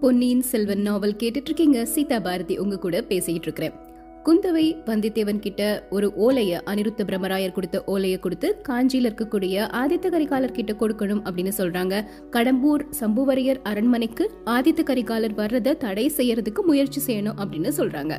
பொன்னியின் செல்வன் நாவல் கேட்டுட்டு இருக்கீங்க சீதா பாரதி உங்க கூட பேசிட்டு இருக்கிறேன் குந்தவை வந்தியத்தேவன் கிட்ட ஒரு ஓலைய அனிருத்த பிரம்மராயர் கொடுத்த ஓலைய கொடுத்து காஞ்சியில இருக்கக்கூடிய ஆதித்த கரிகாலர் கிட்ட கொடுக்கணும் அப்படின்னு சொல்றாங்க. கடம்பூர் சம்புவரையர் அரண்மனைக்கு ஆதித்த கரிகாலர் வர்றதை தடை செய்யறதுக்கு முயற்சி செய்யணும் அப்படின்னு சொல்றாங்க.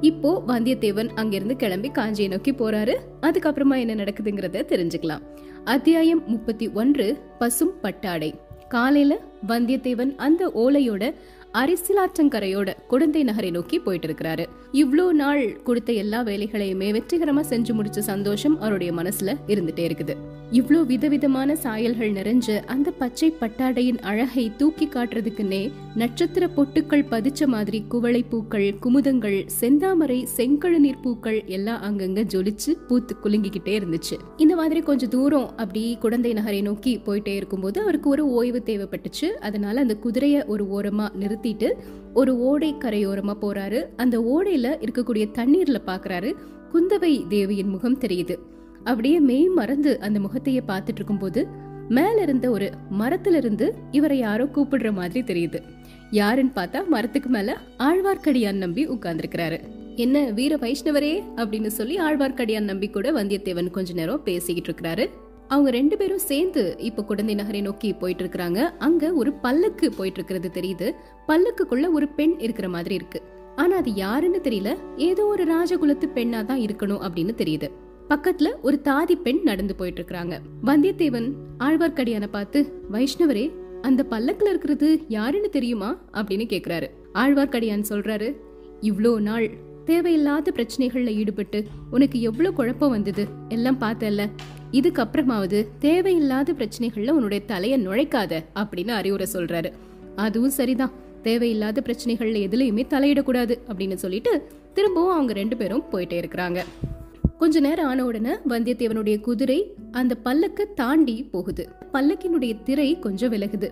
இப்போ வந்தியத்தேவன் அங்கிருந்து கிளம்பி காஞ்சியை நோக்கி போறாரு. அதுக்கப்புறமா என்ன நடக்குதுங்கிறத தெரிஞ்சுக்கலாம். அத்தியாயம் முப்பத்தி ஒன்று பசும் பட்டாடை. காலையில வந்தியத்தேவன் அந்த ஓலையோட அரிசிலாற்றங்கரையோட குடந்தை நகரை நோக்கி போயிட்டு இருக்கிறாரு இவ்வளோ நாள் கொடுத்த எல்லா வேலைகளையுமே வெற்றிகரமா செஞ்சு முடிச்ச சந்தோஷம் அவருடைய மனசுல இருந்துட்டே இருக்குது. இவ்வளோ விதவிதமான சாயல்கள் நிறைஞ்ச அந்த பச்சை பட்டாடையின் அழகை தூக்கி காட்டுறதுக்குன்னே நட்சத்திர பொட்டுக்கள் பதிச்ச மாதிரி குவளை பூக்கள் குமுதங்கள் செந்தாமரை செங்கழுநீர் பூக்கள் எல்லாம் அங்கங்க ஜொலிச்சு பூத்து குலுங்கிக்கிட்டே இருந்துச்சு. இந்த மாதிரி கொஞ்சம் தூரம் அப்படி குழந்தை நகரை நோக்கி போயிட்டே இருக்கும்போது அவருக்கு ஒரு ஓய்வு தேவைப்பட்டுச்சு. அதனால அந்த குதிரைய ஒரு ஓரமா நிறுத்திட்டு ஒரு ஓடை கரையோரமா போறாரு. அந்த ஓடையில இருக்கக்கூடிய தண்ணீர்ல பாக்குறாரு. குந்தவை தேவியின் முகம் தெரியுது. அப்படியே மெய் மறந்து அந்த முகத்தையே பார்த்துட்டு இருக்கும்போது மேல இருந்த ஒரு மரத்துல இருந்து இவரை யாரோ கூப்பிடுற மாதிரி தெரியுது. யாருன்னு பார்த்தா மரத்துக்கு மேல ஆழ்வார்க்கடியான் நம்பி உட்கார்ந்துருக்கிறாரு. என்ன வீர வைஷ்ணவரே? அப்படின்னு சொல்லி ஆழ்வார்க்கடியான் நம்பி கூட வந்தியத்தேவன் கொஞ்ச நேரம் பேசிக்கிட்டு இருக்கிறாரு. அவங்க ரெண்டு பேரும் சேர்ந்து இப்ப குடந்தை நகரை நோக்கி போயிட்டு இருக்கிறாங்க. அங்க ஒரு பல்லக்கு போயிட்டு இருக்கிறது தெரியுது. பல்லக்குக்குள்ள ஒரு பெண் இருக்கிற மாதிரி இருக்கு. ஆனா அது யாருன்னு தெரியல. ஏதோ ஒரு ராஜகுலத்து பெண்ணா தான் இருக்கணும் அப்படின்னு தெரியுது. பக்கத்துல ஒரு தாதி பெண் நடந்து போயிட்டு இருக்காங்க வந்தியத்தேவன் ஆழ்வார்க்கடியான பார்த்து வைஷ்ணவரே அந்த பல்லக்குல இருக்கிறது யாருன்னு தெரியுமா? அப்படின்னு கேக்குறாரு. ஆழ்வார்க்கடியான் சொல்றாரு இவ்ளோ நாள் தேவையில்லாத பிரச்சனைகள்ல ஈடுபட்டு உனக்கு எவ்வளவு குழப்பம் வந்தது? எல்லாம் பார்த்தல இதுக்கப்புறமாவது தேவையில்லாத பிரச்சனைகள்ல உன்னுடைய தலைய நுழைக்காத அப்படின்னு அறிவுரை சொல்றாரு. அதுவும் சரிதான். தேவையில்லாத பிரச்சனைகள்ல எதுலையுமே தலையிடக்கூடாது அப்படின்னு சொல்லிட்டு திரும்பவும் அவங்க ரெண்டு பேரும் போயிட்டே இருக்கிறாங்க. கொஞ்ச நேரம் ஆன உடனே வந்தியத்தேவனுடைய குதிரை அந்த பல்லக்க தாண்டி போகுது. பல்லக்கினுடைய திரை கொஞ்சம் விலகுது.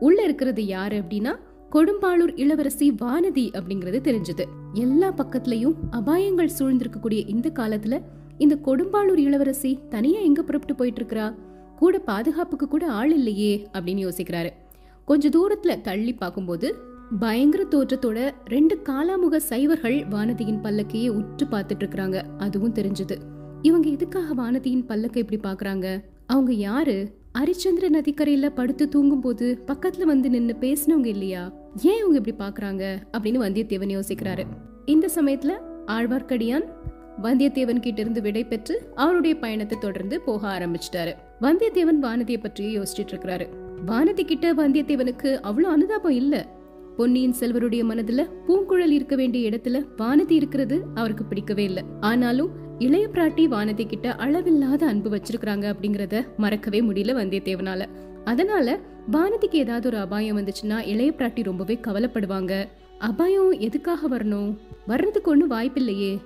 உள்ள இருக்கிறது யாரு அப்படின்னா கொடும்பாளூர் இளவரசி வானதி அப்படிங்கறது தெரிஞ்சது. எல்லா பக்கத்துலயும் அபாயங்கள் சூழ்ந்திருக்கக்கூடிய இந்த காலத்துல இந்த கொடும்பாளூர் இளவரசி தனியா எங்க புறப்பட்டு போயிட்டு இருக்கிறா கூட பாதுகாப்புக்கு கூட ஆள் இல்லையே அப்படின்னு யோசிக்கிறாரு. கொஞ்ச தூரத்துல தள்ளி பார்க்கும்போது பயங்கர தோற்றத்தோட ரெண்டு காலாமுக சைவர்கள் வானதியின் பல்லக்கையே உற்று பார்த்துட்டு இருக்கிறாங்க அதுவும் தெரிஞ்சது. இவங்க எதுக்காக வானதியின் பல்லக்கை இப்படி பாக்குறாங்க அவங்க யாரு? அரிச்சந்திர நதிக்கரையில படுத்து தூங்கும் போது பக்கத்துல வந்து நின்னு பேசினவங்க இல்லையா? ஏன் இவங்க இப்படி பாக்குறாங்க அப்படின்னு வந்தியத்தேவன் யோசிக்கிறாரு. இந்த சமயத்துல ஆழ்வார்க்கடியான் வந்தியத்தேவன் கிட்ட இருந்து விடை பெற்று அவருடைய பயணத்தை தொடர்ந்து போக ஆரம்பிச்சிட்டாரு. வந்தியத்தேவன் வானதியை பற்றியே யோசிச்சுட்டு இருக்கிறாரு வானதி கிட்ட வந்தியத்தேவனுக்கு அவ்வளவு அனுதாபம் இல்ல. பொன்னியின் செல்வருடைய மனதுல பூங்குழல் இருக்க வேண்டிய இடத்துல வானதி இருக்கிறது அவருக்கு பிடிக்கவே இல்ல. ஆனாலும் இளைய பிராட்டி வானதி கிட்ட அளவில்லாத அன்பு வச்சிருக்காங்க அப்படிங்கறத மறக்கவே முடியல வந்தியத்தேவனால. அதனால வானதிக்கு ஏதாவது ஒரு அபாயம் வந்துச்சுன்னா இளைய பிராட்டி ரொம்பவே கவலைப்படுவாங்க. அபாயம் எதுக்காக வரணும்? வர்றதுக்கு ஒன்றும் வாய்ப்பில்லையே.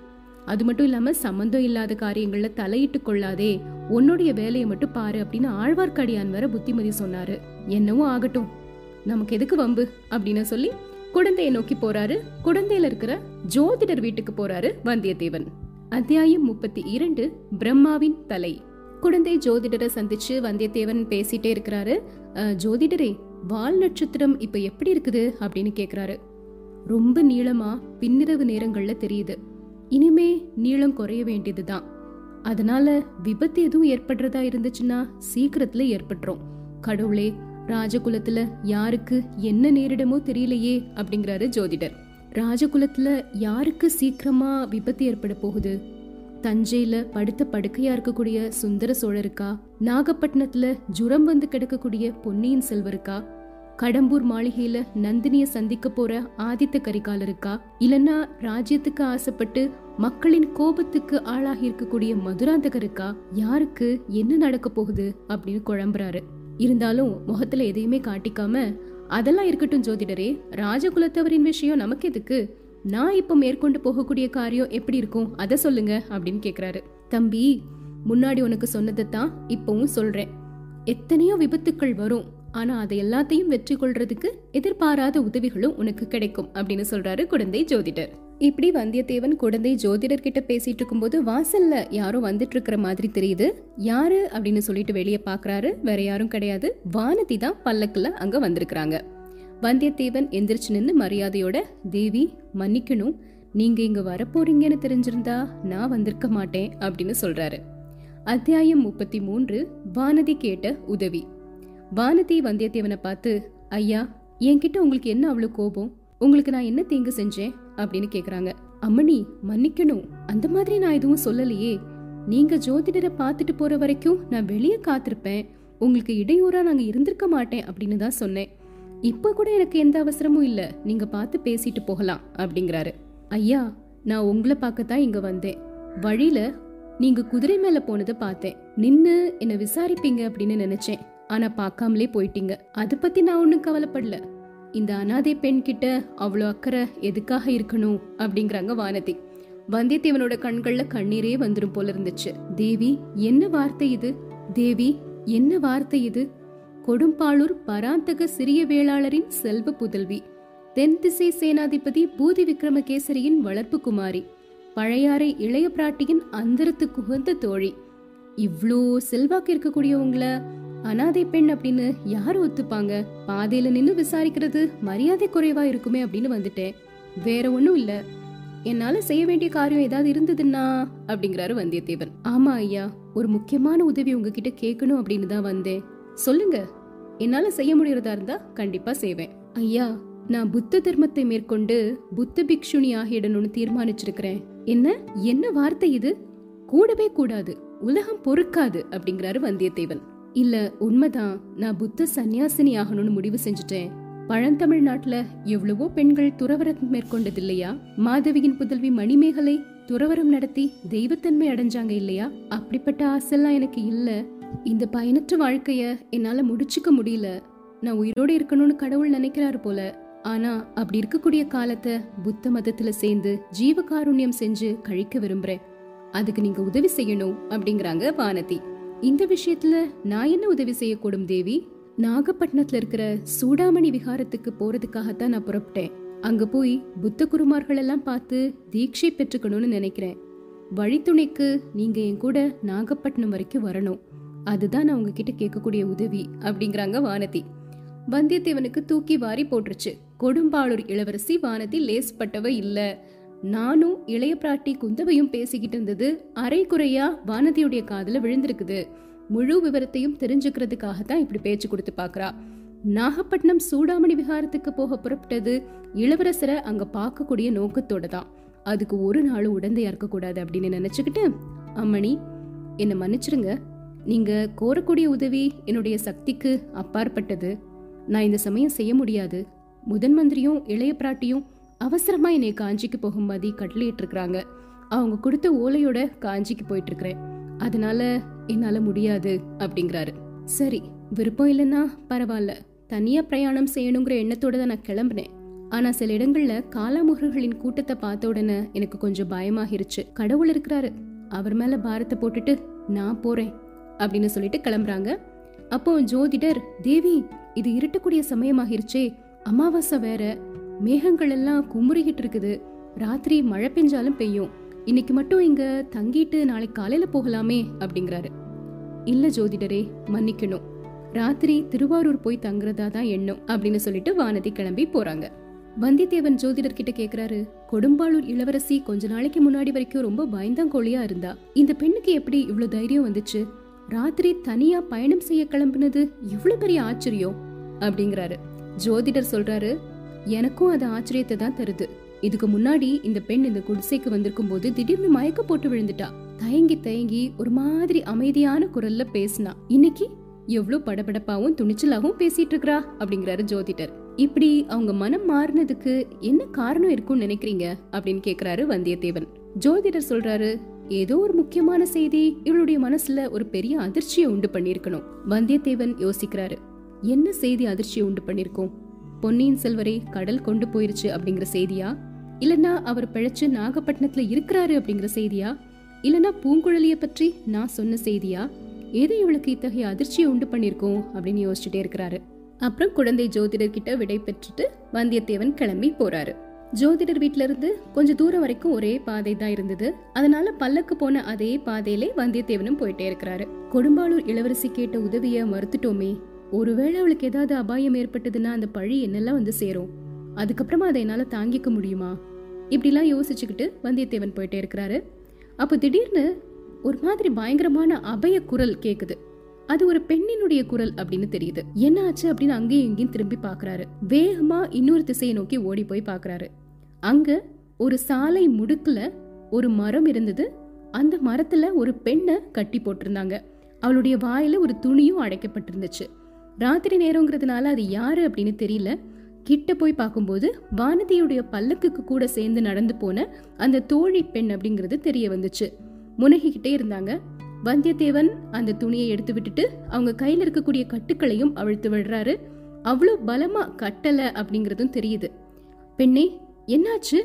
அது மட்டும் இல்லாம சம்மந்தம் இல்லாத காரியங்கள்ல தலையிட்டு கொள்ளாதே. உன்னுடைய வேலையை மட்டும் பாரு அப்படின்னு ஆழ்வார்க்கடியான் வர புத்திமதி சொன்னாரு. என்னவோ ஆகட்டும். நமக்கு எதுக்கு வம்பு? அப்படின்னு சொல்லி குடந்தையை நோக்கி போறாரு. குடந்தையில இருக்கிற ஜோதிடர் வீட்டுக்கு போறாரு வந்தியத்தேவன். அத்தியாயம் முப்பத்தி இரண்டு பிரம்மாவின் தலை. குழந்தை ஜோதிடரை சந்திச்சு வந்தியத்தேவன் பேசிட்டே இருக்கிறாரு. "அஹ், ஜோதிடரே வால் நட்சத்திரம் இப்ப எப்படி இருக்குது? அப்படின்னு கேக்குறாரு. ரொம்ப நீளமா பின்னிரவு நேரங்கள்ல தெரியுது. இனிமே நீளம் குறைய வேண்டியதுதான். அதனால விபத்து எதுவும் ஏற்படுறதா இருந்துச்சுன்னா சீக்கிரத்துல ஏற்பட்டுரும். கடவுளே ராஜகுலத்துல யாருக்கு என்ன நேரிடமோ தெரியலையே அப்படிங்கிறாரு ஜோதிடர். ராஜகுலத்துல யாருக்கு சீக்கிரமா விபத்து ஏற்பட போகுது? தஞ்சையில படுத்த படுக்கையா இருக்கக்கூடிய சுந்தர சோழருக்கா? நாகப்பட்டினத்துல ஜுரம் வந்து கிடக்கக்கூடிய பொன்னியின் செல்வருக்கா? கடம்பூர் மாளிகையில நந்தினிய சந்திக்க போற ஆதித்த கரிகாலருக்கா? இல்லனா ராஜ்யத்துக்கு ஆசைப்பட்டு மக்களின் கோபத்துக்கு ஆளாகி இருக்கக்கூடிய மதுராந்தகருக்கா? யாருக்கு என்ன நடக்க போகுது அப்படின்னு குழம்புறாரு. இருந்தாலும் முகத்துல எதையுமே காட்டிக்காம அதெல்லாம் இருக்கட்டும் ஜோதிடரே ராஜகுலத்தவரின் விஷயம் நமக்கு எதுக்கு? நான் இப்ப மேற்கொண்டு போகக்கூடிய காரியம் எப்படி இருக்கும்? அதை சொல்லுங்க அப்படின்னு கேக்குறாரு. தம்பி முன்னாடி உனக்கு சொன்னதை தான் இப்பவும் சொல்றேன். எத்தனையோ விபத்துக்கள் வரும். ஆனா அதை எல்லாத்தையும் வெற்றி கொள்றதுக்கு எதிர்பாராத உதவிகளும் உனக்கு கிடைக்கும் அப்படின்னு சொல்றாரு குழந்தை ஜோதிடர். இப்படி வந்தியத்தேவன் குழந்தை ஜோதிடர் கிட்ட பேசிட்டு இருக்கும்போது வாசல்ல யாரோ வந்துட்டு இருக்கிற மாதிரி தெரியுது. யாரு அப்படின்னு சொல்லிட்டு வெளியே பாக்குறாரு. வேற யாரும் கிடையாது. வானதி தான் பல்லக்குல அங்க வந்திருக்கிறாங்க. வந்தியத்தேவன் எந்திரிச்சு நின்று மரியாதையோட தேவி மன்னிக்கணும். நீங்க இங்க வரப்போறீங்கன்னு தெரிஞ்சிருந்தா நான் வந்திருக்க மாட்டேன் அப்படின்னு சொல்றாரு. அத்தியாயம் முப்பத்தி மூன்று வானதி கேட்ட உதவி. வானதி வந்தியத்தேவனை பார்த்து ஐயா என்கிட்ட உங்களுக்கு என்ன அவ்வளோ கோபம்? உங்களுக்கு நான் என்ன தீங்கு செஞ்சேன்? அப்படின்னு கேக்குறாங்க. அம்மணி மன்னிக்கணும். அந்த மாதிரி நான் எதுவும் சொல்லலையே. நீங்க ஜோதிடரை பார்த்துட்டு போற வரைக்கும் நான் வெளியே காத்திருப்பேன். உங்களுக்கு இடையூறா நாங்க இருந்திருக்க மாட்டேன் அப்படின்னு தான் சொன்னேன். இப்ப கூட எனக்கு எந்த அவசரமும் இல்ல. நீங்க பார்த்து பேசிட்டு போகலாம் அப்படிங்கிறாரு. ஐயா நான் உங்களை பார்க்கத்தான் இங்க வந்தேன். வழியில நீங்க குதிரை மேல போனதை பார்த்தேன். நின்னு என்ன விசாரிப்பீங்க அப்படின்னு நினைச்சேன். ஆனா பார்க்காமலே போயிட்டீங்க. அதை பத்தி நான் ஒன்னும் கவலைப்படல. இந்த அனாதை பெண் கிட்ட அவ்வளோ அக்கறை எதுக்காக இருக்கணும்? அப்படிங்கிறாங்க வானதி. வந்தியத்தேவனோட கண்கள்ல கண்ணீரே வந்துடும் போல இருந்துச்சு. தேவி என்ன வார்த்தை இது? தேவி என்ன வார்த்தை இது? கொடும்பாளூர் பராந்தக சிறிய வேளாளரின் செல்வ புதல்வி. தென் திசை சேனாதிபதி பூதி விக்ரமகேசரியின் வளர்ப்பு குமாரி. பழையாறை இளைய பிராட்டியின் அந்தரத்து குகந்த தோழி. இவ்ளோ செல்வாக்கு இருக்கக்கூடியவங்கள அனாதை பெண் அப்படின்னு யாரு ஒத்துப்பாங்க? பாதையில நின்னு விசாரிக்கிறது மரியாதை குறைவா இருக்குமே அப்படின்னு வந்துட்டேன். வேற ஒண்ணும் இல்ல. என்னால செய்ய வேண்டிய காரியம் ஏதாவது இருந்ததுன்னா அப்படிங்கிறாரு வந்தியத்தேவன். ஆமா ஐயா ஒரு முக்கியமான உதவி உங்ககிட்ட கேட்கணும் அப்படின்னு தான் வந்தேன். சொல்லுங்க. என்னால செய்ய முடியறதா இருந்தா கண்டிப்பா செய்வேன். ஐயா நான் புத்த தர்மத்தை மேற்கொண்டு புத்த பிக்ஷுனி ஆகிடணும்னு தீர்மானிச்சிருக்கிறேன். என்ன? என்ன வார்த்தை இது? கூடவே கூடாது. உலகம் பொறுக்காது அப்படிங்கிறாரு வந்தியத்தேவன். இல்ல உண்மைதான். நான் புத்த சந்நியாசினி ஆகணும்னு முடிவு செஞ்சுட்டேன். பழந்தமிழ்நாட்டுல எவ்வளவோ பெண்கள் துறவரம் மேற்கொண்டது இல்லையா மாதவியின் புதல்வி மணிமேகலை துறவரம் நடத்தி தெய்வத்தன்மை அடைஞ்சாங்க இல்லையா? அப்படிப்பட்ட ஆசைலாம் எனக்கு இல்ல. இந்த பயனற்ற வாழ்க்கைய என்னால முடிச்சுக்க முடியல. நான் உயிரோடு இருக்கணும்னு கடவுள் நினைக்கிறாரு போல. ஆனா அப்படி இருக்கக்கூடிய காலத்தை புத்த மதத்துல சேர்ந்து ஜீவகாருண்யம் செஞ்சு கழிக்க விரும்புறேன். அதுக்கு நீங்க உதவி செய்யணும் அப்படிங்கிறாங்க வானதி. இந்த விஷயத்துல நான் என்ன உதவி செய்யக்கூடும் தேவி? நாகப்பட்டினத்துல இருக்கிற சூடாமணி விகாரத்துக்கு போறதுக்காகத்தான் நான் புறப்பட்டேன். அங்க போய் புத்த குருமார்கள் எல்லாம் பார்த்து தீட்சை பெற்றுக்கணும்னு நினைக்கிறேன். வழித்துணைக்கு நீங்க என் கூட நாகப்பட்டினம் வரைக்கும் வரணும். அதுதான் நான் உங்ககிட்ட கேட்கக்கூடிய உதவி அப்படிங்கிறாங்க வானதி. வந்தியத்தேவனுக்கு தூக்கி வாரி போட்டுருச்சு. கொடும்பாளூர் இளவரசி வானதி லேஸ்பட்டவ இல்லை. நானும் இளைய பிராட்டி குந்தவையும் பேசிக்கிட்டு இருந்தது அரை குறையா வானதியுடைய காதல விழுந்திருக்குது. முழு விவரத்தையும் தெரிஞ்சுக்கிறதுக்காக தான் இப்படி பேச்சு கொடுத்து பாக்குறா நாகப்பட்டினம் சூடாமணி விகாரத்துக்கு போக புறப்பட்டது இளவரசரை அங்க பார்க்கக்கூடிய நோக்கத்தோட தான். அதுக்கு ஒரு நாளும் உடந்தையா இருக்க கூடாது அப்படின்னு நினைச்சுக்கிட்டு அம்மணி என்னை மன்னிச்சிருங்க. நீங்க கோரக்கூடிய உதவி என்னுடைய சக்திக்கு அப்பாற்பட்டது. நான் இந்த சமயம் செய்ய முடியாது. முதன் மந்திரியும் இளைய பிராட்டியும் அவசரமா என்னை காஞ்சிக்கு போகும்படி கட்டளையிட்டு இருக்கிறாங்க அவங்க கொடுத்த ஓலையோட காஞ்சிக்கு போயிட்டு இருக்கிறேன் அதனால என்னால் முடியாது அப்படிங்கிறாரு. சரி விருப்பம் இல்லைன்னா பரவாயில்ல. தனியாக பிரயாணம் செய்யணுங்கிற எண்ணத்தோட தான் நான் கிளம்புனேன். ஆனா சில இடங்கள்ல காலாமுகர்களின் கூட்டத்தை பார்த்த உடனே எனக்கு கொஞ்சம் பயமாகிருச்சு. கடவுள் இருக்கிறாரு. அவர் மேல பாரத்தை போட்டுட்டு நான் போறேன் அப்படின்னு சொல்லிட்டு கிளம்புறாங்க. அப்போ ஜோதிடர் தேவி இது இருட்டக்கூடிய சமயமாகிருச்சே. அமாவாசை வேற. மேகங்கள் எல்லாம் குமுறிக்கிட்டு இருக்குது ராத்திரி மழை பெஞ்சாலும் பெய்யும். இன்னைக்கு மட்டும் இங்க தங்கிட்டு நாளைக்கு காலையில போகலாமே அப்படிங்கிறாரு. இல்ல ஜோதிடரே மன்னிக்கணும். ராத்திரி திருவாரூர் போய் தங்குறதா தான் எண்ணம் அப்படின்னு சொல்லிட்டு வானதி கிளம்பி போறாங்க. வந்தியத்தேவன் ஜோதிடர் கிட்ட கேக்குறாரு கொடும்பாளூர் இளவரசி கொஞ்ச நாளைக்கு முன்னாடி வரைக்கும் ரொம்ப பயந்தாங்கோழியா இருந்தா. இந்த பெண்ணுக்கு எப்படி இவ்வளவு தைரியம் வந்துச்சு? ராத்திரி தனியா பயணம் செய்ய கிளம்புனது இவ்வளவு பெரிய ஆச்சரியம். அப்படிங்கிறாரு. ஜோதிடர் சொல்றாரு எனக்கும் அது ஆச்சரியத்தை தான் தருது. இதுக்கு முன்னாடி இந்த பெண் இந்த குடிசைக்கு வந்திருக்கும் போது திடீர்னு மயக்க போட்டு விழுந்துட்டா. தயங்கி தயங்கி ஒரு மாதிரி அமைதியான குரல்ல பேசினா. இன்னைக்கு எவ்வளவு படபடப்பாவும் துணிச்சலாவும் பேசிட்டு இருக்கிறா அப்படிங்கிறாரு ஜோதிடர். இப்படி அவங்க மனம் மாறினதுக்கு என்ன காரணம் இருக்கும்னு நினைக்கிறீங்க? அப்படின்னு கேக்குறாரு வந்தியத்தேவன். ஜோதிடர் சொல்றாரு ஏதோ ஒரு முக்கியமான செய்தி. இவளுடைய மனசுல ஒரு பெரிய அதிர்ச்சியை உண்டு பண்ணிருக்கணும் வந்தியத்தேவன் யோசிக்கிறாரு என்ன செய்தி அதிர்ச்சியை உண்டு பண்ணிருக்கோம் பொன்னியின் செல்வரை கடல் கொண்டு போயிருச்சு அப்படிங்கிற செய்தியா? இல்லனா அவர் பிழைச்சு நாகப்பட்டினத்துல இருக்கிறாரு அப்படிங்கிற செய்தியா? இல்லனா பூங்குழலிய பற்றி நான் சொன்ன செய்தியா? எது இவளுக்கு இத்தகைய அதிர்ச்சியை உண்டு பண்ணிருக்கோம் அப்படின்னு யோசிச்சுட்டே இருக்கிறாரு. அப்புறம் குழந்தை ஜோதிடர் கிட்ட விடை பெற்றுட்டு வந்தியத்தேவன் கிளம்பி போறாரு. ஜோதிடர் வீட்ல இருந்து கொஞ்ச தூரம் வரைக்கும் ஒரே பாதை தான் இருந்தது. அதனால பல்லக்கு போன அதே பாதையிலே வந்தியத்தேவனும் போயிட்டே இருக்கிறாரு. கொடும்பாளூர் இளவரசி கேட்ட உதவிய மறுத்துட்டோமே. ஒருவேளை அவளுக்கு ஏதாவது அபாயம் ஏற்பட்டதுன்னா அந்த பழி என்னெல்லாம் வந்து சேரும்? அதுக்கப்புறமா அதை என்னால் தாங்கிக்க முடியுமா? இப்படிலாம் யோசிச்சுக்கிட்டு வந்தியத்தேவன் போயிட்டே இருக்கிறாரு. அப்போ திடீர்னு ஒரு மாதிரி பயங்கரமான அபய குரல் கேட்குது அது ஒரு பெண்ணினுடைய குரல் அப்படின்னு தெரியுது. என்ன ஆச்சு அப்படின்னு அங்கேயும் இங்கேயும் திரும்பி பார்க்கறாரு வேகமா இன்னொரு திசையை நோக்கி ஓடி போய் பார்க்குறாரு அங்க ஒரு சாலை முடுக்குல ஒரு மரம் இருந்தது. அந்த மரத்துல ஒரு பெண்ணை கட்டி போட்டிருந்தாங்க. அவளுடைய வாயில ஒரு துணியும் அடைக்கப்பட்டிருந்துச்சு. ராத்திரி நேரங்கிறதுனால அது யாரு அப்படின்னு தெரியல. கிட்ட போய் பார்க்கும்போது வானதியுடைய பல்லக்குக்கு கூட சேர்ந்து நடந்து போன அந்த தோழி பெண் அப்படிங்கிறது தெரிய வந்துச்சு. முனகிக்கிட்டே இருந்தாங்க. வந்தியத்தேவன் அந்த துணியை எடுத்து விட்டுட்டு அவங்க கையில் இருக்கக்கூடிய கட்டுக்களையும் அவிழ்த்து விடுறாரு. அவ்வளோ பலமா கட்டலை அப்படிங்கிறதும் தெரியுது. பெண்ணே என்னாச்சு?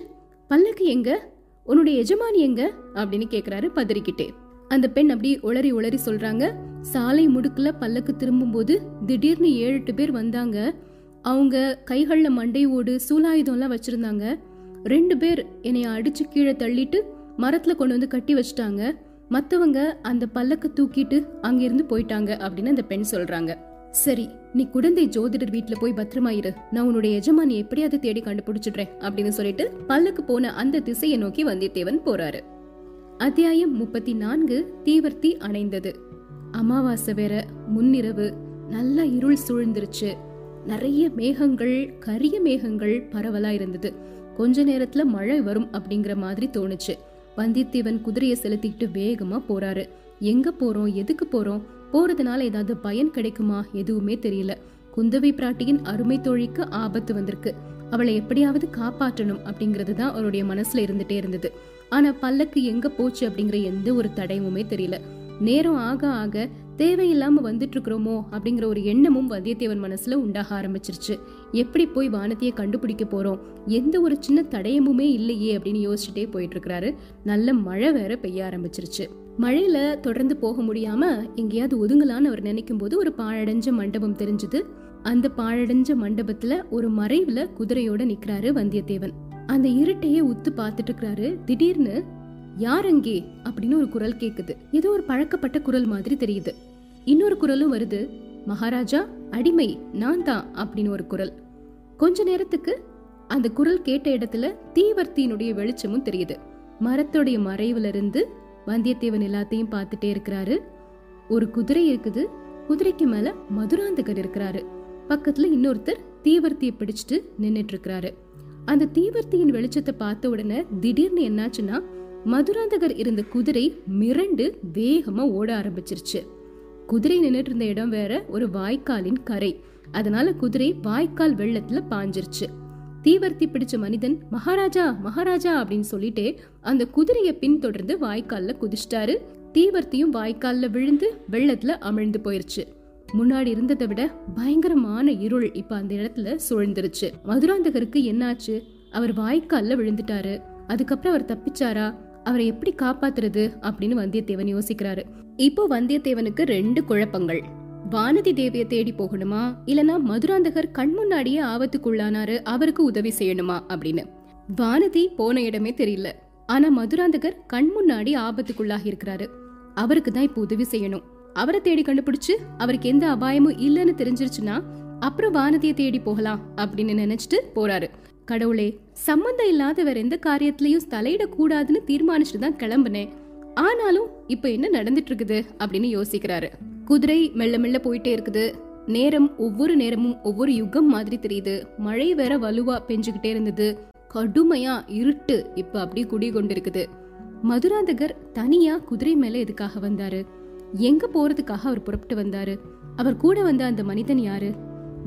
பல்லக்கு எங்க? உன்னுடைய எஜமானி எங்க? அப்படின்னு கேட்குறாரு பதறிக்கிட்டே. அந்த பெண் அப்படி உளறி உளறி சொல்றாங்க சாலை முடுக்குல பல்லக்கு திரும்பும்போது திடீர்னு ஏழு எட்டு பேர் வந்தாங்க. அவங்க கைகளில் மண்டை ஓடு சூலாயுதம்லாம் வச்சுருந்தாங்க. ரெண்டு பேர் என்னைய அடித்து கீழே தள்ளிட்டு மரத்தில் கொண்டு வந்து கட்டி வச்சுட்டாங்க. மற்றவங்க அந்த பல்லக்கை தூக்கிட்டு அங்கேருந்து போயிட்டாங்க அப்படின்னு அந்த பெண் சொல்கிறாங்க சரி நீ குழந்தை ஜோதிடர் வீட்டில் போய் பத்திரமா இரு. நான் உன்னுடைய எஜமானி எப்படியாவது தேடி கண்டுபிடிச்சிடுறேன் அப்படின்னு சொல்லிட்டு பல்லக்கு போன அந்த திசையை நோக்கி வந்தியத்தேவன் போறாரு. அத்தியாயம் முப்பத்தி நான்கு தீவர்த்தி அணைந்தது அமாவாசை வேற முன்னிரவு. நல்லா இருள் சூழ்ந்துருச்சு. நிறைய மேகங்கள் கரிய மேகங்கள் பரவலா இருந்தது. கொஞ்ச நேரத்துல மழை வரும் அப்படிங்கிற மாதிரி தோணுச்சு. வந்தியத்தேவன் குதிரையை செலுத்திக்கிட்டு வேகமா போறாரு. எங்க போறோம்? எதுக்கு போறோம்? போறதுனால ஏதாவது பயன் கிடைக்குமா? எதுவுமே தெரியல. குந்தவை பிராட்டியின் அருமை தோழிக்கு ஆபத்து வந்திருக்கு. அவளை எப்படியாவது காப்பாற்றணும் அப்படிங்கிறது தான் அவருடைய மனசுல இருந்துட்டே இருந்தது. ஆனா பல்லக்கு எங்க போச்சு அப்படிங்கிற எந்த ஒரு தடயமுமே தெரியல. நேரம் ஆக ஆக தேவையில்லாம வந்துட்டு இருக்கிறோமோ அப்படிங்கிற ஒரு எண்ணமும் வந்தியத்தேவன் மனசுல உண்டாக ஆரம்பிச்சிருச்சு. எப்படி போய் வானத்தையே கண்டுபிடிக்க போறோம்? எந்த ஒரு சின்ன தடயமுமே இல்லையே அப்படின்னு யோசிச்சுட்டே போயிட்டு இருக்கிறாரு நல்ல மழை வேற பெய்ய ஆரம்பிச்சிருச்சு. மழையில தொடர்ந்து போக முடியாம எங்கேயாவது ஒதுங்கலான்னு அவர் நினைக்கும் போது ஒரு பாழடைஞ்ச மண்டபம் தெரிஞ்சது. அந்த பாழடைஞ்ச மண்டபத்துல ஒரு மறைவுல குதிரையோட நிக்கிறாரு வந்தியத்தேவன். அந்த இருட்டையே உத்து பார்த்துட்டு இருக்கிறாரு திடீர்னு யார் அங்கே? அப்படின்னு ஒரு குரல் கேக்குது. ஏதோ ஒரு பழக்கப்பட்ட குரல் மாதிரி தெரியுது. இன்னொரு குரலும் வருது மகாராஜா அடிமை நான் தான் அப்படின்னு ஒரு குரல். கொஞ்ச நேரத்துக்கு அந்த குரல் கேட்ட இடத்துல தீவர்த்தியினுடைய வெளிச்சமும் தெரியுது. மரத்தோடைய மறைவுல இருந்து வந்தியத்தேவன் எல்லாத்தையும் பார்த்துட்டே இருக்கிறாரு. ஒரு குதிரை இருக்குது குதிரைக்கு மேல மதுராந்தகர் இருக்கிறாரு. பக்கத்துல இன்னொருத்தர் தீவர்த்தியை பிடிச்சிட்டு நின்னுட்டு இருக்கிறாரு அந்த தீவர்த்தியின் வெளிச்சத்தை பார்த்த உடனே திடீர்னு என்னாச்சுன்னா மதுராந்தகர் இருந்த குதிரை மிரண்டு வேகமா ஓட ஆரம்பிச்சிருச்சு. குதிரை நின்றுட்டு இருந்த இடம் வேற ஒரு வாய்க்காலின் கரை. அதனால குதிரை வாய்க்கால் வெள்ளத்துல பாஞ்சிருச்சு. தீவர்த்தி பிடிச்ச மனிதன் மகாராஜா மகாராஜா அப்படின்னு சொல்லிட்டே அந்த குதிரையை பின்தொடர்ந்து வாய்க்கால்ல குதிச்சிட்டாரு. தீவர்த்தியும் வாய்க்கால்ல விழுந்து வெள்ளத்துல அமிழ்ந்து போயிருச்சு. முன்னாடி இருந்ததை விட பயங்கரமான இருள் இப்ப அந்த இடத்துல சூழ்ந்துருச்சு. மதுராந்தகருக்கு என்னாச்சு? அவர் வாய்க்கால்ல விழுந்துட்டாரு. அதுக்கப்புறம் அவர் தப்பிச்சாரா? அவரை எப்படி காப்பாத்துறது? அப்படின்னு வந்தியத்தேவன் யோசிக்கிறாரு. இப்போ வந்தியத்தேவனுக்கு ரெண்டு குழப்பங்கள். வானதி தேவிய தேடி போகணுமா? இல்லனா மதுராந்தகர் கண் முன்னாடியே ஆபத்துக்குள்ளானாரு அவருக்கு உதவி செய்யணுமா? அப்படின்னு. வானதி போன இடமே தெரியல. ஆனா மதுராந்தகர் கண் முன்னாடி ஆபத்துக்குள்ளாகி இருக்கிறாரு அவருக்கு தான் இப்போ உதவி செய்யணும். அவரை தேடி கண்டுபிடிச்சு அவருக்கு எந்த அபாயமும் இல்லைன்னு தெரிஞ்சிருச்சுன்னா அப்புறம் வானதியை தேடி போகலாம் அப்படின்னு நினைச்சிட்டு போறாரு. கடவுளே சம்மந்தம் இல்லாத வேற எந்த காரியத்திலயும் தலையிடக்கூடாதுன்னு தீர்மானிச்சுட்டு தான் கிளம்புனேன். ஆனாலும் இப்ப என்ன நடந்துட்டு இருக்குது அப்படின்னு யோசிக்கிறாரு. குதிரை மெல்ல மெல்ல போயிட்டே இருக்குது. நேரம் ஒவ்வொரு நேரமும் ஒவ்வொரு யுகம் மாதிரி தெரியுது. மழை வேற வலுவா பெஞ்சுக்கிட்டே இருந்தது. கடுமையா இருட்டு இப்ப அப்படியே குடி கொண்டிருக்குது மதுராந்தகர் தனியா குதிரை மேல எதுக்காக வந்தாரு? எங்க போறதுக்காக அவர் புறப்பட்டு வந்தாரு. அவர் கூட வந்த அந்த மனிதன் யாரு?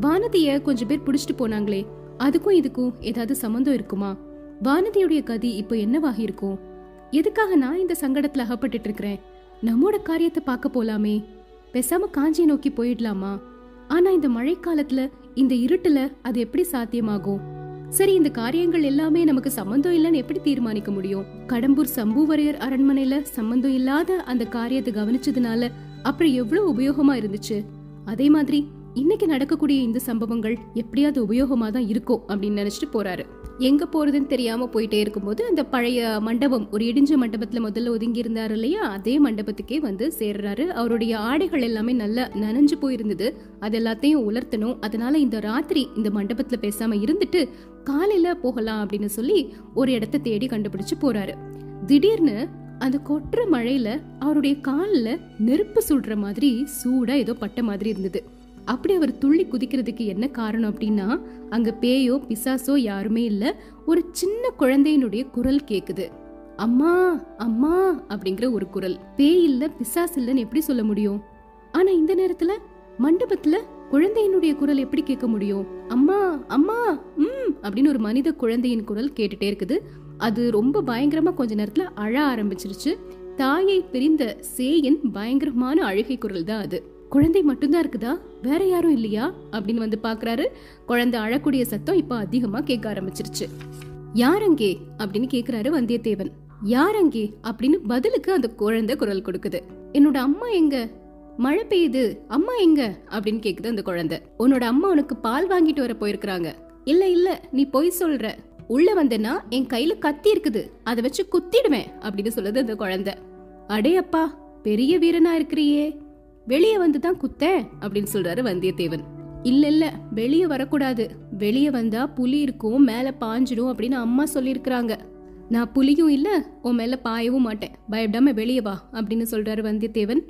வானதிய கொஞ்சம் பேர் புடிச்சிட்டு போனாங்களே அதுக்கும் இதுக்கும் ஏதாவது சம்மந்தம் இருக்குமா? வானதியுடைய கதி இப்போ என்னவாக இருக்கும்? எதுக்காக நான் இந்த சங்கடத்துல அகப்பட்டுட்டு இருக்கிறேன்? நம்மோட காரியத்தை பார்க்க போலாமே. பேசாம காஞ்சியை நோக்கி போயிடலாமா? ஆனா இந்த மழைக்காலத்துல இந்த இருட்டுல அது எப்படி சாத்தியமாகும்? சரி இந்த காரியங்கள் எல்லாமே நமக்கு சம்பந்தம் இல்லைன்னு எப்படி தீர்மானிக்க முடியும்? கடம்பூர் சம்புவரையர் அரண்மனையில சம்பந்தம் இல்லாத அந்த காரியத்தை கவனிச்சதுனால அப்புறம் எவ்வளவு உபயோகமா இருந்துச்சு? அதே மாதிரி இன்னைக்கு நடக்கக்கூடிய இந்த சம்பவங்கள் எப்படியாவது உபயோகமா தான் இருக்கும் அப்படின்னு நினைச்சிட்டு போறாரு. எங்க போறதுன்னு தெரியாம போயிட்டே இருக்கும்போது அந்த பழைய மண்டபம் ஒரு இடிஞ்ச மண்டபத்துல முதல்ல ஒதுங்கி இருந்தாரு இல்லையா? அதே மண்டபத்துக்கே வந்து சேர்றாரு. அவருடைய ஆடைகள் எல்லாமே நல்லா நனைஞ்சு போயிருந்தது. அது எல்லாத்தையும் உலர்த்தணும். அதனால இந்த ராத்திரி இந்த மண்டபத்துல பேசாம இருந்துட்டு காலையில போகலாம் அப்படின்னு சொல்லி ஒரு இடத்த தேடி கண்டுபிடிச்சு போறாரு. திடீர்னு அந்த கொட்டுற மழையில அவருடைய காலில் நெருப்பு சுடுற மாதிரி சூடா ஏதோ பட்ட மாதிரி இருந்தது. அப்படி அவர் துள்ளி குதிக்கிறதுக்கு என்ன காரணம் அப்படின்னா அங்க பேயோ பிசாசோ யாருமே இல்ல. ஒரு சின்ன குழந்தையினுடைய குரல் கேக்குது. அம்மா அம்மா அப்படிங்கிற ஒரு குரல். பேய் இல்ல பிசாஸ் இல்லன்னு எப்படி சொல்ல முடியும்? ஆனா இந்த நேரத்துல மண்டபத்துல குழந்தையினுடைய குரல் எப்படி கேட்க முடியும்? அம்மா அம்மா ம் அப்படின்னு ஒரு மனித குழந்தையின் குரல் கேட்டுட்டே இருக்குது. அது ரொம்ப பயங்கரமா கொஞ்ச நேரத்துல அழ ஆரம்பிச்சிருச்சு. தாயை பிரிந்த சேயின் பயங்கரமான அழுகை குரல் தான் அது. குழந்தை மட்டும்தான் இருக்குதா? வேற யாரும் இல்லையா? அப்படின்னு வந்து பாக்குறாரு. குழந்தை அழக்கூடிய சத்தம் இப்ப அதிகமா கேட்க ஆரம்பிச்சிருச்சு. யார் அங்கே அப்படின்னு கேக்குறாரு வந்தியத்தேவன். யார் அங்கே அப்படின்னு பதிலுக்கு அந்த குழந்தை குரல் கொடுக்குது. என்னோட அம்மா எங்க? மழை பெய்யுது. அம்மா எங்க? அப்படின்னு கேக்குது அந்த குழந்தை. உன்னோட அம்மா உனக்கு பால் வாங்கிட்டு வர போயிருக்கிறாங்க. இல்ல இல்ல. நீ பொய் சொல்ற. உள்ள வந்தேன்னா என் கையில கத்தி இருக்குது. அதை வச்சு குத்திடுவேன். அப்படின்னு சொல்லுது அந்த குழந்தை. அடே அப்பா பெரிய வீரனா இருக்கிறியே. வெளியே வந்து தான் குத்தேன் அப்படின்னு சொல்றாரு வந்தியத்தேவன். இல்ல இல்ல வெளியே வரக்கூடாது. வெளியே வந்தா புலி இருக்கும் மேல பாஞ்சிடும் அப்படின்னு அம்மா சொல்லியிருக்கிறாங்க. நான் புலியும் இல்ல உன் மேல பாயவும் மாட்டேன். பயப்படாம வெளியே வா அப்படின்னு சொல்றாரு வந்தியத்தேவன்.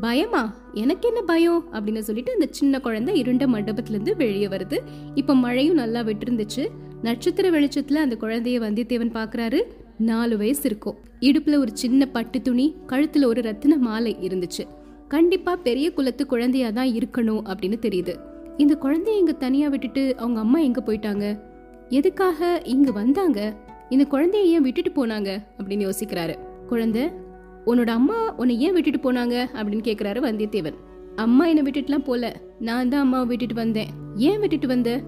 பயமா? எனக்கு என்ன பயம்? அப்படின்னு சொல்லிட்டு அந்த சின்ன குழந்தை இருண்ட மண்டபத்துலேருந்து வெளியே வருது. இப்போ மழையும் நல்லா விட்டுருந்துச்சு. நட்சத்திர வெளிச்சத்தில் அந்த குழந்தைய வந்தியத்தேவன் பார்க்குறாரு நாலு வயசு இருக்கும். இடுப்பில் ஒரு சின்ன பட்டு துணி கழுத்தில் ஒரு ரத்தின மாலை இருந்துச்சு. கண்டிப்பாக பெரிய குலத்து குழந்தையாக தான் இருக்கணும் அப்படின்னு தெரியுது. இந்த குழந்தைய இங்கே தனியாக விட்டுட்டு அவங்க அம்மா எங்கே போயிட்டாங்க? எதுக்காக இங்கே வந்தாங்க? இந்த குழந்தைய ஏன் விட்டுட்டு போனாங்க? அப்படின்னு யோசிக்கிறாரு. குழந்தை உன்னோட அம்மா உன்னை ஏன் விட்டுட்டு போனாங்க? அப்படின்னு கேட்குறாரு வந்தியத்தேவன். அம்மா என்னை விட்டுட்டுலாம் போல. நான் தான் அம்மாவை விட்டுட்டு வந்தேன். ஏன் விட்டுட்டு வந்த?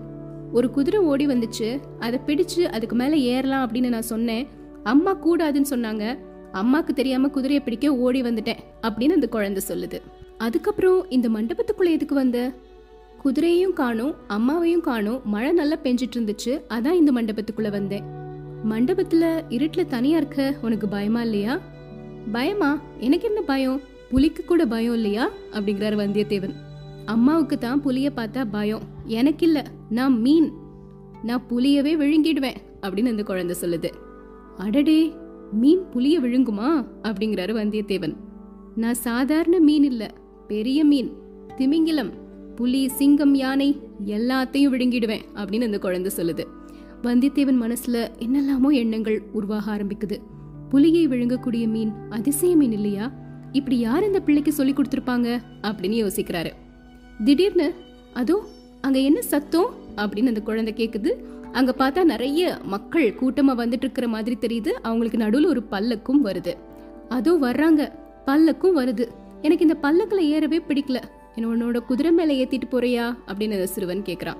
ஒரு குதிரை ஓடி வந்துச்சு. அதை பிடிச்சு அதுக்கு மேலே ஏறலாம் அப்படின்னு நான் சொன்னேன். அம்மா கூடாதுன்னு சொன்னாங்க. அம்மாக்கு தெரியாம குதிரையை பிடிக்க ஓடி வந்துட்டேன் அப்படின்னு அந்த குழந்தை சொல்லுது. அதுக்கப்புறம் இந்த மண்டபத்துக்குள்ள எதுக்கு வந்த? குதிரையையும் காணும் அம்மாவையும் காணும் மழை நல்லா பெஞ்சிட்டு இருந்துச்சு அதான் இந்த மண்டபத்துக்குள்ள வந்தேன். மண்டபத்துல இருட்டுல தனியா இருக்க உனக்கு பயமா இல்லையா? பயமா? எனக்கு என்ன பயம்? புலிக்கு கூட பயம் இல்லையா? அப்படிங்கிறார் வந்தியத்தேவன். அம்மாவுக்கு தான் புலிய பார்த்தா பயம். எனக்கு இல்ல நான் மீன். நான் புலியவே விழுங்கிடுவேன் அப்படின்னு அந்த குழந்தை சொல்லுது. அடடே மீன் புளிய விழுங்குமா? அப்படிங்கிறாரு வந்தியத்தேவன். நான் சாதாரண மீன் இல்ல பெரிய மீன். திமிங்கிலம் புலி சிங்கம் யானை எல்லாத்தையும் விழுங்கிடுவேன் அப்படின்னு அந்த குழந்தை சொல்லுது. வந்தியத்தேவன் மனசுல என்னெல்லாமோ எண்ணங்கள் உருவாக ஆரம்பிக்குது. புலியை விழுங்கக்கூடிய மீன் அதிசய மீன் இல்லையா? இப்படி யார் இந்த பிள்ளைக்கு சொல்லி கொடுத்துருப்பாங்க? அப்படின்னு யோசிக்கிறாரு. திடீர்னு அதோ அங்க என்ன சத்தம்? அப்படின்னு அந்த குழந்தை கேக்குது. அங்க பார்த்தா நிறைய மக்கள் கூட்டமா வந்துட்டு இருக்கிற மாதிரி தெரியுது. அவங்களுக்கு நடுவில் ஒரு பல்லக்கும் வருது. அதோ வர்றாங்க. பல்லக்கும் வருது. எனக்கு இந்த பல்லக்கில் ஏறவே பிடிக்கல. என்னோட குதிரை மேலே ஏத்திட்டு போறியா? அப்படின்னு அந்த சிறுவன் கேட்குறான்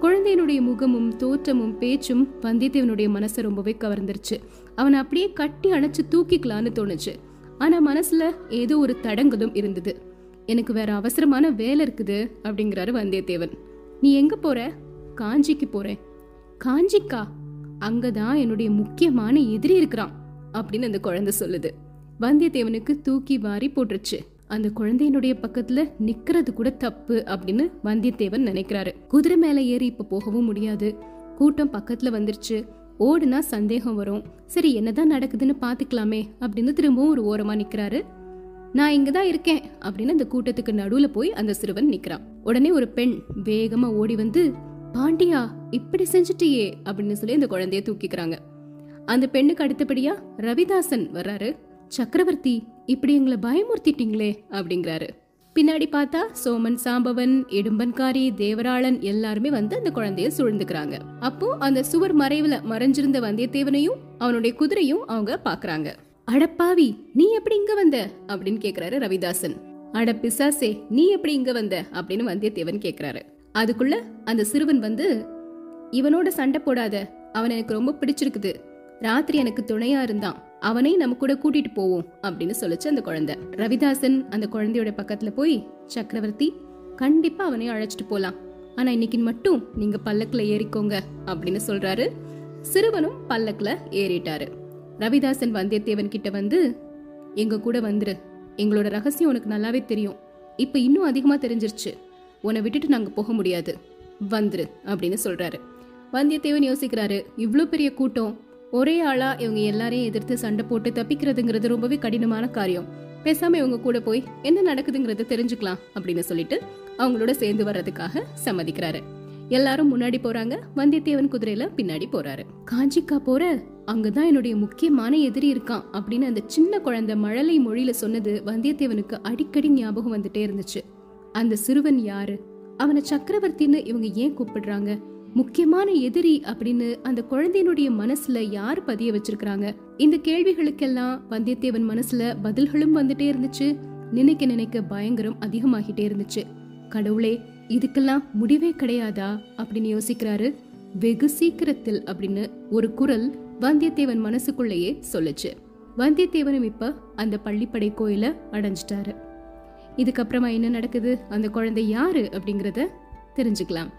குழந்தையினுடைய முகமும் தோற்றமும் பேச்சும் வந்தியத்தேவனுடைய மனசை ரொம்பவே கவர்ந்துருச்சு. அவனை அப்படியே கட்டி அணைச்சு தூக்கிக்கலான்னு தோணுச்சு. ஆனா மனசுல ஏதோ ஒரு தடங்கலும் இருந்தது. எனக்கு வேற அவசரமான வேலை இருக்குது அப்படிங்கிறாரு வந்தியத்தேவன். நீ எங்க போற? காஞ்சிக்கு போறேன். காஞ்சிக்கா அங்கதான் என்னுடைய முக்கியமான எதிரி இருக்கிறான் அப்படின்னு அந்த குழந்தை சொல்லுது. வந்தியத்தேவனுக்கு தூக்கி வாரி போட்டுருச்சு. அந்த குழந்தையினுடைய பக்கத்துல நிக்கிறது கூட தப்பு அப்படின்னு வந்தியத்தேவன் நினைக்கிறாரு. குதிரை மேல ஏறி இப்ப போகவும் முடியாது. கூட்டம் பக்கத்துல வந்துருச்சு. ஓடுனா சந்தேகம் வரும். சரி என்னதான் நடக்குதுன்னு பாத்துக்கலாமே அப்படின்னு திரும்பவும் ஒரு ஓரமா நிக்கிறாரு. நான் இங்கதான் இருக்கேன் அப்படின்னு அந்த கூட்டத்துக்கு நடுவுல போய் அந்த சிறுவன் நிக்கிறான். உடனே ஒரு பெண் வேகமா ஓடி வந்து பாண்டியா இப்படி செஞ்சுட்டியே அப்படின்னு சொல்லி அந்த குழந்தைய தூக்கிக்கிறாங்க. அந்த பெண்ணுக்கு அடுத்தபடியா ரவிதாசன் வர்றாரு. சக்கரவர்த்தி இப்படி எங்களை பயமுறுத்திட்டீங்களே அப்படிங்கிறாரு. பின்னாடி பார்த்தா சோமன் சாம்பவன் இடும்பன்காரி தேவராளன் எல்லாருமே வந்து அந்த குழந்தைய சூழ்ந்துக்கிறாங்க. அப்போ அந்த சுவர் மறைவுல மறைஞ்சிருந்த வந்தியத்தேவனையும் அவனுடைய குதிரையும் அவங்க பாக்குறாங்க அடப்பாவி நீ எப்படி இங்க வந்த? அப்படின்னு கேக்குறாரு ரவிதாசன். அட பிசாசே நீ எப்படி இங்க வந்த? அப்படின்னு வந்தியத்தேவன் கேக்குறாரு. அதுக்குள்ள அந்த சிறுவன் வந்து இவனோட சண்டை போடாத. அவன் எனக்கு ரொம்ப பிடிச்சிருக்குது. ராத்திரி எனக்கு துணையா இருந்தான். அவனை நம்ம கூட கூட்டிட்டு போவோம் அப்படின்னு சொல்லிச்சு அந்த குழந்தை. ரவிதாசன் அந்த குழந்தையோட பக்கத்துல போய் சக்கரவர்த்தி கண்டிப்பா அவனையும் அழைச்சிட்டு போலாம். ஆனா இன்னைக்கு மட்டும் நீங்க பல்லக்குல ஏறிக்கோங்க அப்படின்னு சொல்றாரு. சிறுவனும் பல்லக்குல ஏறிட்டாரு. ரவிதாசன் வந்தியத்தேவன் கிட்ட வந்து எங்க கூட வந்துரு. எங்களோட ரகசியம் உனக்கு நல்லாவே தெரியும். இப்ப இன்னும் அதிகமா தெரிஞ்சிருச்சு. உன்னை விட்டுட்டு நாங்க போக முடியாது. வந்துரு அப்படின்னு சொல்றாரு. வந்தியத்தேவன் யோசிக்கிறாரு இவ்வளோ பெரிய கூட்டம். ஒரே ஆளா இவங்க எல்லாரையும் எதிர்த்து சண்டை போட்டு தப்பிக்கிறதுங்கிறது ரொம்பவே கடினமான காரியம். பேசாம இவங்க கூட போய் என்ன நடக்குதுங்கிறத தெரிஞ்சுக்கலாம் அப்படின்னு சொல்லிட்டு அவங்களோட சேர்ந்து வர்றதுக்காக சம்மதிக்கிறாரு. எல்லாரும் முன்னாடி போறாங்க. வந்தியத்தேவன் குதிரையில பின்னாடி போறாரு. காஞ்சிக்கா போற? அங்கதான் என்னுடைய முக்கியமான எதிரி இருக்கான் அப்படின்னு அந்த சின்ன குழந்தை மழலை மொழியில சொன்னது வந்தியத்தேவனுக்கு அடிக்கடி ஞாபகம் வந்துட்டே இருந்துச்சு. அந்த சிறுவன் யாரு? அவனை சக்கரவர்த்தின்னு இவங்க ஏன் கூப்பிடுறாங்க? முக்கியமான எதிரி அப்படின்னு அந்த குழந்தையினுடைய மனசுல யார் பதிய வச்சிருக்கிறாங்க? இந்த கேள்விகளுக்கெல்லாம் வந்தியத்தேவன் மனசுல பதில்களும் வந்துட்டே இருந்துச்சு. நினைக்க நினைக்க பயங்கரம் அதிகமாகிட்டே இருந்துச்சு. கடவுளே இதுக்கெல்லாம் முடிவே கிடையாதா? அப்படின்னு யோசிக்கிறாரு. வெகு சீக்கிரத்தில் அப்படின்னு ஒரு குரல் வந்தியத்தேவன் மனசுக்குள்ளேயே சொல்லுச்சு. வந்தியத்தேவனும் இப்ப அந்த பள்ளிப்படை கோயில அடைஞ்சிட்டாரு. இதுக்கப்புறமா என்ன நடக்குது? அந்த குழந்தை யாரு? அப்படிங்கிறத தெரிஞ்சுக்கலாம்.